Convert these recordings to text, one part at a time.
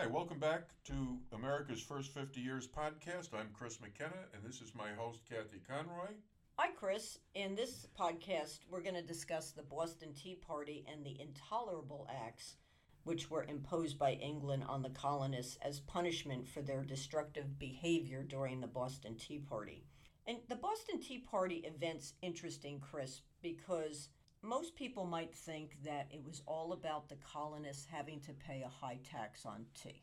Hi, welcome back to America's First 50 Years podcast. I'm Chris McKenna, and this is my host, Kathy Conroy. Hi, Chris. In this podcast, we're going to discuss the Boston Tea Party and the intolerable acts which were imposed by England on the colonists as punishment for their destructive behavior during the Boston Tea Party. And the Boston Tea Party event's interesting, Chris, because most people might think that it was all about the colonists having to pay a high tax on tea.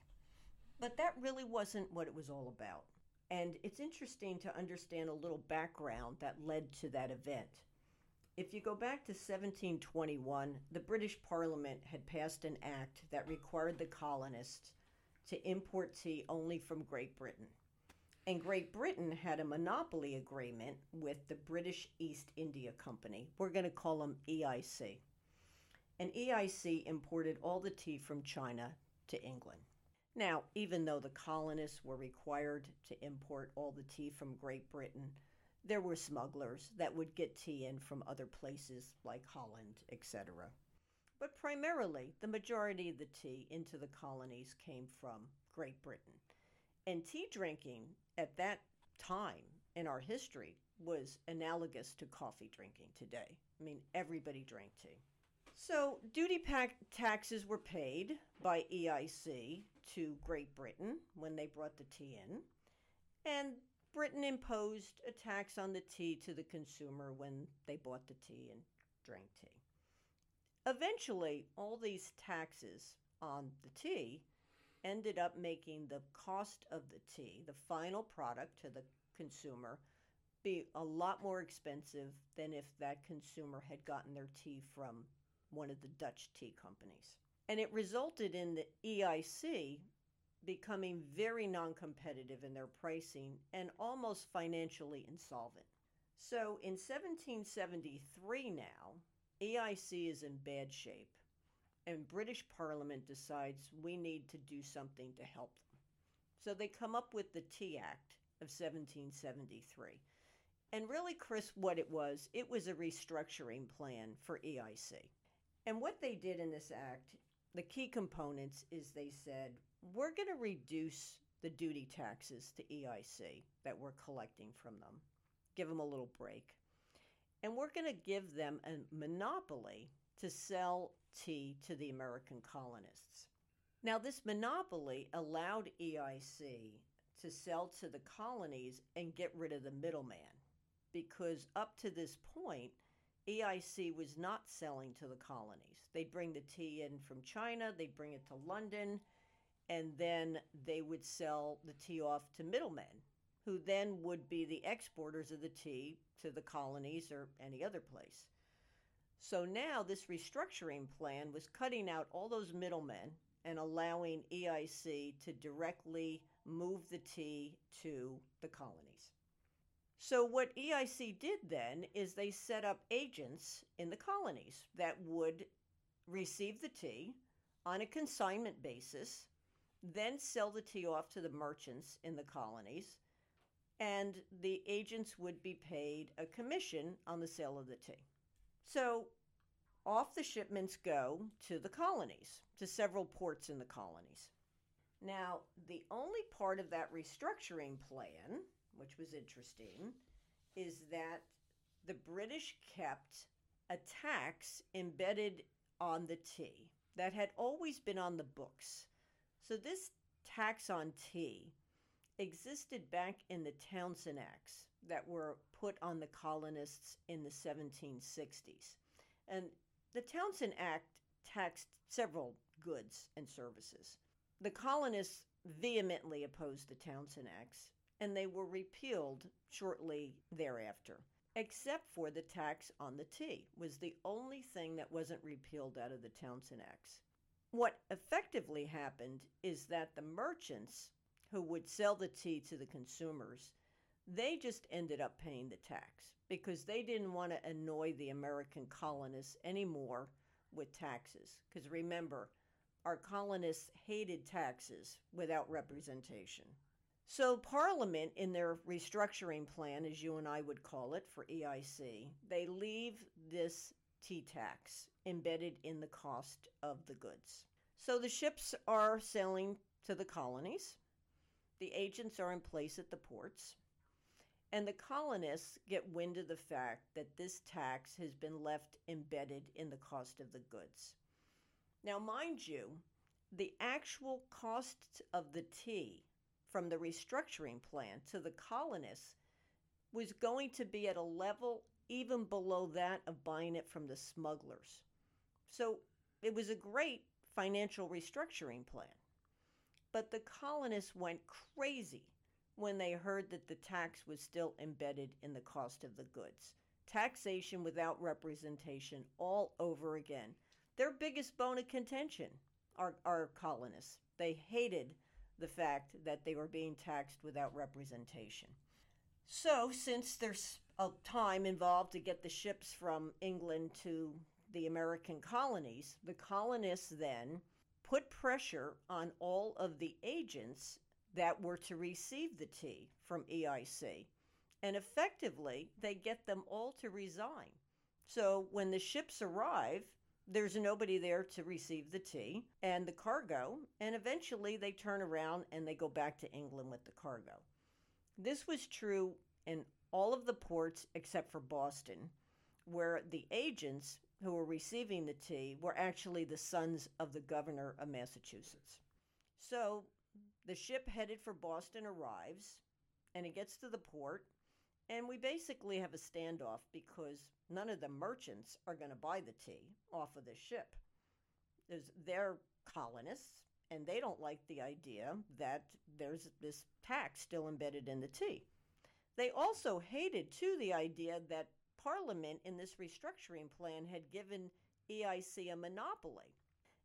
But that really wasn't what it was all about. And it's interesting to understand a little background that led to that event. If you go back to 1721, the British Parliament had passed an act that required the colonists to import tea only from Great Britain. And Great Britain had a monopoly agreement with the British East India Company. We're going to call them EIC. And EIC imported all the tea from China to England. Now, even though the colonists were required to import all the tea from Great Britain, there were smugglers that would get tea in from other places like Holland, etc. But primarily, the majority of the tea into the colonies came from Great Britain. And tea drinking at that time in our history was analogous to coffee drinking today. I mean, everybody drank tea. So, duty taxes were paid by EIC to Great Britain when they brought the tea in, and Britain imposed a tax on the tea to the consumer when they bought the tea and drank tea. Eventually, all these taxes on the tea ended up making the cost of the tea, the final product to the consumer, be a lot more expensive than if that consumer had gotten their tea from one of the Dutch tea companies. And it resulted in the EIC becoming very non competitive in their pricing and almost financially insolvent. So in 1773 now, EIC is in bad shape and British Parliament decides we need to do something to help them. So they come up with the Tea Act of 1773. And really, Chris, what it was, it was a restructuring plan for EIC. And what they did in this act, the key components is they said, we're going to reduce the duty taxes to EIC that we're collecting from them, give them a little break. And we're going to give them a monopoly to sell tea to the American colonists. Now, this monopoly allowed EIC to sell to the colonies and get rid of the middleman because up to this point, EIC was not selling to the colonies. They'd bring the tea in from China, they'd bring it to London, and then they would sell the tea off to middlemen, who then would be the exporters of the tea to the colonies or any other place. So now this restructuring plan was cutting out all those middlemen and allowing EIC to directly move the tea to the colonies. So, what EIC did then is they set up agents in the colonies that would receive the tea on a consignment basis, then sell the tea off to the merchants in the colonies, and the agents would be paid a commission on the sale of the tea. So off the shipments go to the colonies, to several ports in the colonies. Now, the only part of that restructuring plan, which was interesting, is that the British kept a tax embedded on the tea that had always been on the books. So, this tax on tea existed back in the Townshend Acts that were put on the colonists in the 1760s. And the Townshend Act taxed several goods and services. The colonists vehemently opposed the Townshend Acts, and they were repealed shortly thereafter, except for the tax on the tea was the only thing that wasn't repealed out of the Townshend Acts. What effectively happened is that the merchants who would sell the tea to the consumers, they just ended up paying the tax because they didn't want to annoy the American colonists anymore with taxes. Because remember, our colonists hated taxes without representation. So, Parliament, in their restructuring plan, as you and I would call it for EIC, they leave this tea tax embedded in the cost of the goods. So, the ships are sailing to the colonies. The agents are in place at the ports. And the colonists get wind of the fact that this tax has been left embedded in the cost of the goods. Now, mind you, the actual cost of the tea from the restructuring plan to the colonists was going to be at a level even below that of buying it from the smugglers. So it was a great financial restructuring plan. But the colonists went crazy when they heard that the tax was still embedded in the cost of the goods. Taxation without representation all over again. Their biggest bone of contention are, are colonists. They hated the fact that they were being taxed without representation. So, since there's a time involved to get the ships from England to the American colonies, the colonists then put pressure on all of the agents that were to receive the tea from EIC. And effectively, they get them all to resign. So when the ships arrive, there's nobody there to receive the tea and the cargo, and eventually they turn around and they go back to England with the cargo. This was true in all of the ports except for Boston, where the agents who were receiving the tea were actually the sons of the governor of Massachusetts. So the ship headed for Boston arrives and it gets to the port, and we basically have a standoff because none of the merchants are going to buy the tea off of the ship. There's, they're colonists, and they don't like the idea that there's this tax still embedded in the tea. They also hated, too, the idea that Parliament in this restructuring plan had given EIC a monopoly.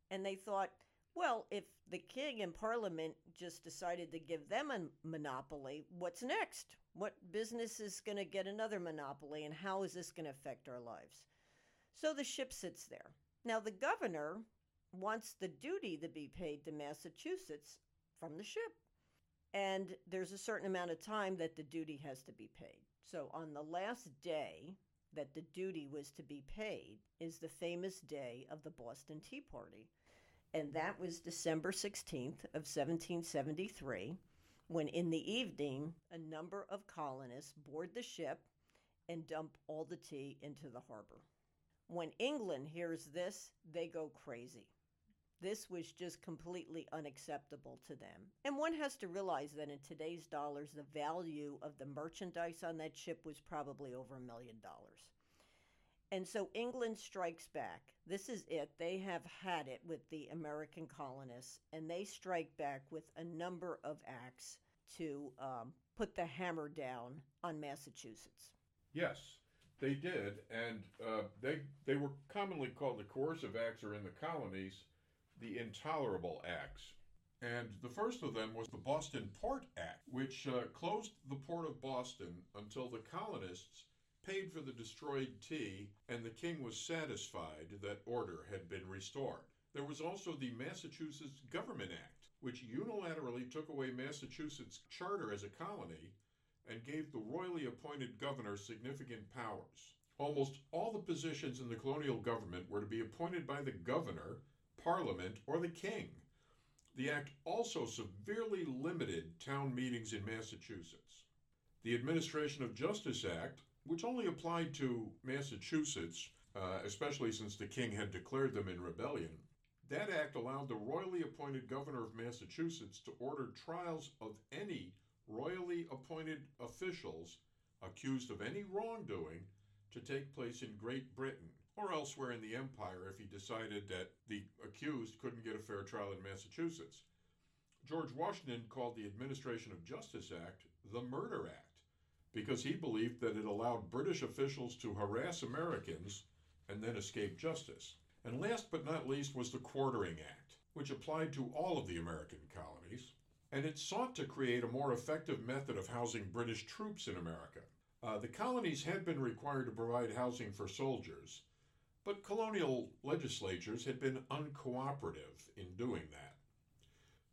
And they thought, well, if the king and parliament just decided to give them a monopoly, what's next? What business is going to get another monopoly, and how is this going to affect our lives? So the ship sits there. Now, the governor wants the duty to be paid to Massachusetts from the ship. And there's a certain amount of time that the duty has to be paid. So, on the last day that the duty was to be paid, is the famous day of the Boston Tea Party and that was December 16th of 1773 when in the evening a number of colonists board the ship and dump all the tea into the harbor. When England hears this, they go crazy. This was just completely unacceptable to them. And one has to realize that in today's dollars, the value of the merchandise on that ship was probably over a million dollars. And so England strikes back. This is it. They have had it with the American colonists, and they strike back with a number of acts to um, put the hammer down on Massachusetts. Yes, they did, and uh, they they were commonly called the coercive acts, or in the colonies, the intolerable acts. And the first of them was the Boston Port Act, which uh, closed the port of Boston until the colonists paid for the destroyed tea, and the king was satisfied that order had been restored. There was also the Massachusetts Government Act, which unilaterally took away Massachusetts' charter as a colony and gave the royally appointed governor significant powers. Almost all the positions in the colonial government were to be appointed by the governor, parliament, or the king. The act also severely limited town meetings in Massachusetts. The Administration of Justice Act which only applied to Massachusetts, uh, especially since the king had declared them in rebellion. That act allowed the royally appointed governor of Massachusetts to order trials of any royally appointed officials accused of any wrongdoing to take place in Great Britain or elsewhere in the empire if he decided that the accused couldn't get a fair trial in Massachusetts. George Washington called the Administration of Justice Act the Murder Act because he believed that it allowed British officials to harass Americans and then escape justice. And last but not least was the Quartering Act, which applied to all of the American colonies, and it sought to create a more effective method of housing British troops in America. Uh, the colonies had been required to provide housing for soldiers, but colonial legislatures had been uncooperative in doing that.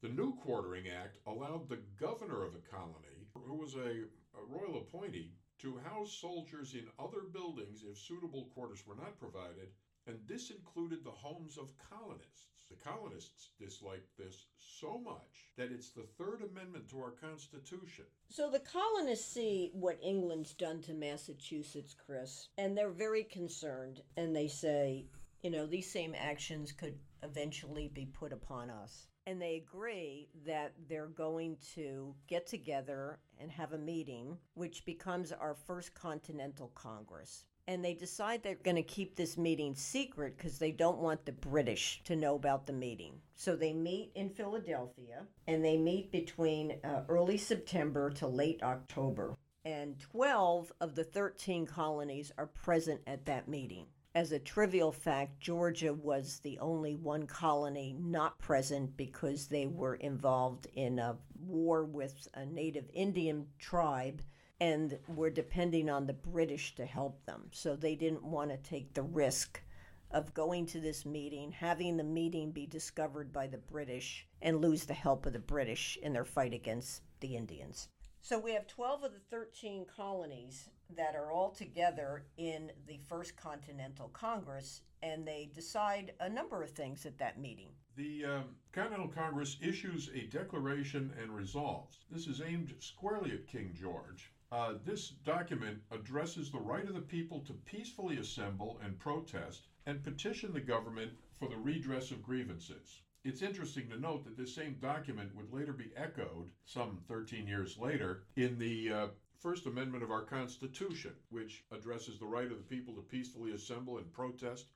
The new Quartering Act allowed the governor of a colony, who was a a royal appointee to house soldiers in other buildings if suitable quarters were not provided, and this included the homes of colonists. The colonists disliked this so much that it's the Third Amendment to our Constitution. So the colonists see what England's done to Massachusetts, Chris, and they're very concerned. And they say, you know, these same actions could eventually be put upon us. And they agree that they're going to get together and have a meeting, which becomes our first Continental Congress and they decide they're going to keep this meeting secret because they don't want the British to know about the meeting. So they meet in Philadelphia and they meet between uh, early September to late October. And 12 of the 13 colonies are present at that meeting. As a trivial fact, Georgia was the only one colony not present because they were involved in a war with a native Indian tribe and were depending on the British to help them. So they didn't want to take the risk of going to this meeting, having the meeting be discovered by the British, and lose the help of the British in their fight against the Indians. So we have 12 of the 13 colonies that are all together in the First Continental Congress, and they decide a number of things at that meeting. The um, Continental Congress issues a declaration and resolves. This is aimed squarely at King George uh, this document addresses the right of the people to peacefully assemble and protest and petition the government for the redress of grievances. It's interesting to note that this same document would later be echoed, some 13 years later, in the uh, First Amendment of our Constitution, which addresses the right of the people to peacefully assemble and protest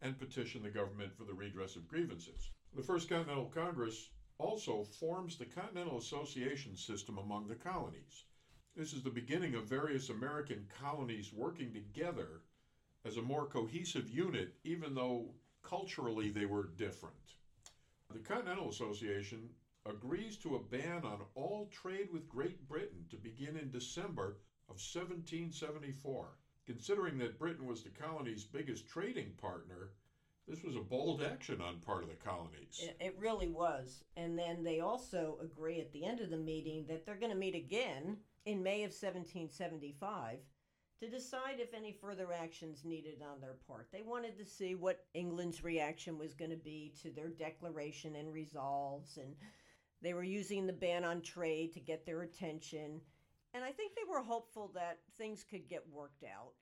and petition the government for the redress of grievances. The First Continental Congress also forms the Continental Association system among the colonies. This is the beginning of various American colonies working together as a more cohesive unit, even though culturally they were different. The Continental Association agrees to a ban on all trade with Great Britain to begin in December of 1774. Considering that Britain was the colony's biggest trading partner, this was a bold action on part of the colonies. It, really was. And then they also agree at the end of the meeting that they're going to meet again in May of 1775 to decide if any further actions needed on their part. They wanted to see what England's reaction was going to be to their declaration and resolves, and they were using the ban on trade to get their attention. And I think they were hopeful that things could get worked out.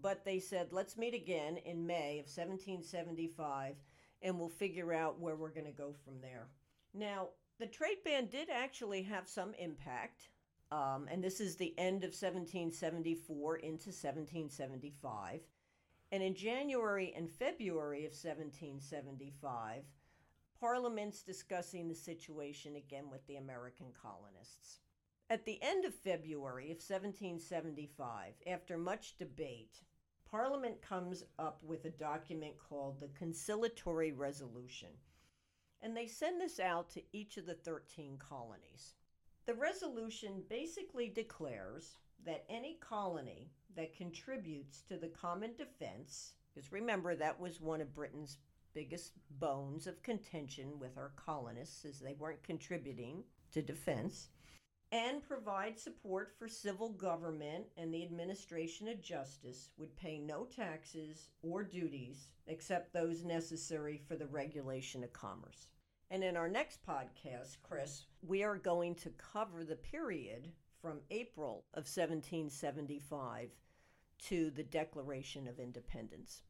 But they said, let's meet again in May of 1775 and we'll figure out where we're going to go from there. Now, the trade ban did actually have some impact. Um, and this is the end of 1774 into 1775. And in January and February of 1775, Parliament's discussing the situation again with the American colonists. At the end of February of 1775, after much debate, Parliament comes up with a document called the Conciliatory Resolution, and they send this out to each of the 13 colonies. The resolution basically declares that any colony that contributes to the common defense, because remember that was one of Britain's biggest bones of contention with our colonists, as they weren't contributing to defense, and provide support for civil government and the administration of justice would pay no taxes or duties except those necessary for the regulation of commerce. And in our next podcast, Chris, we are going to cover the period from April of 1775 to the Declaration of Independence.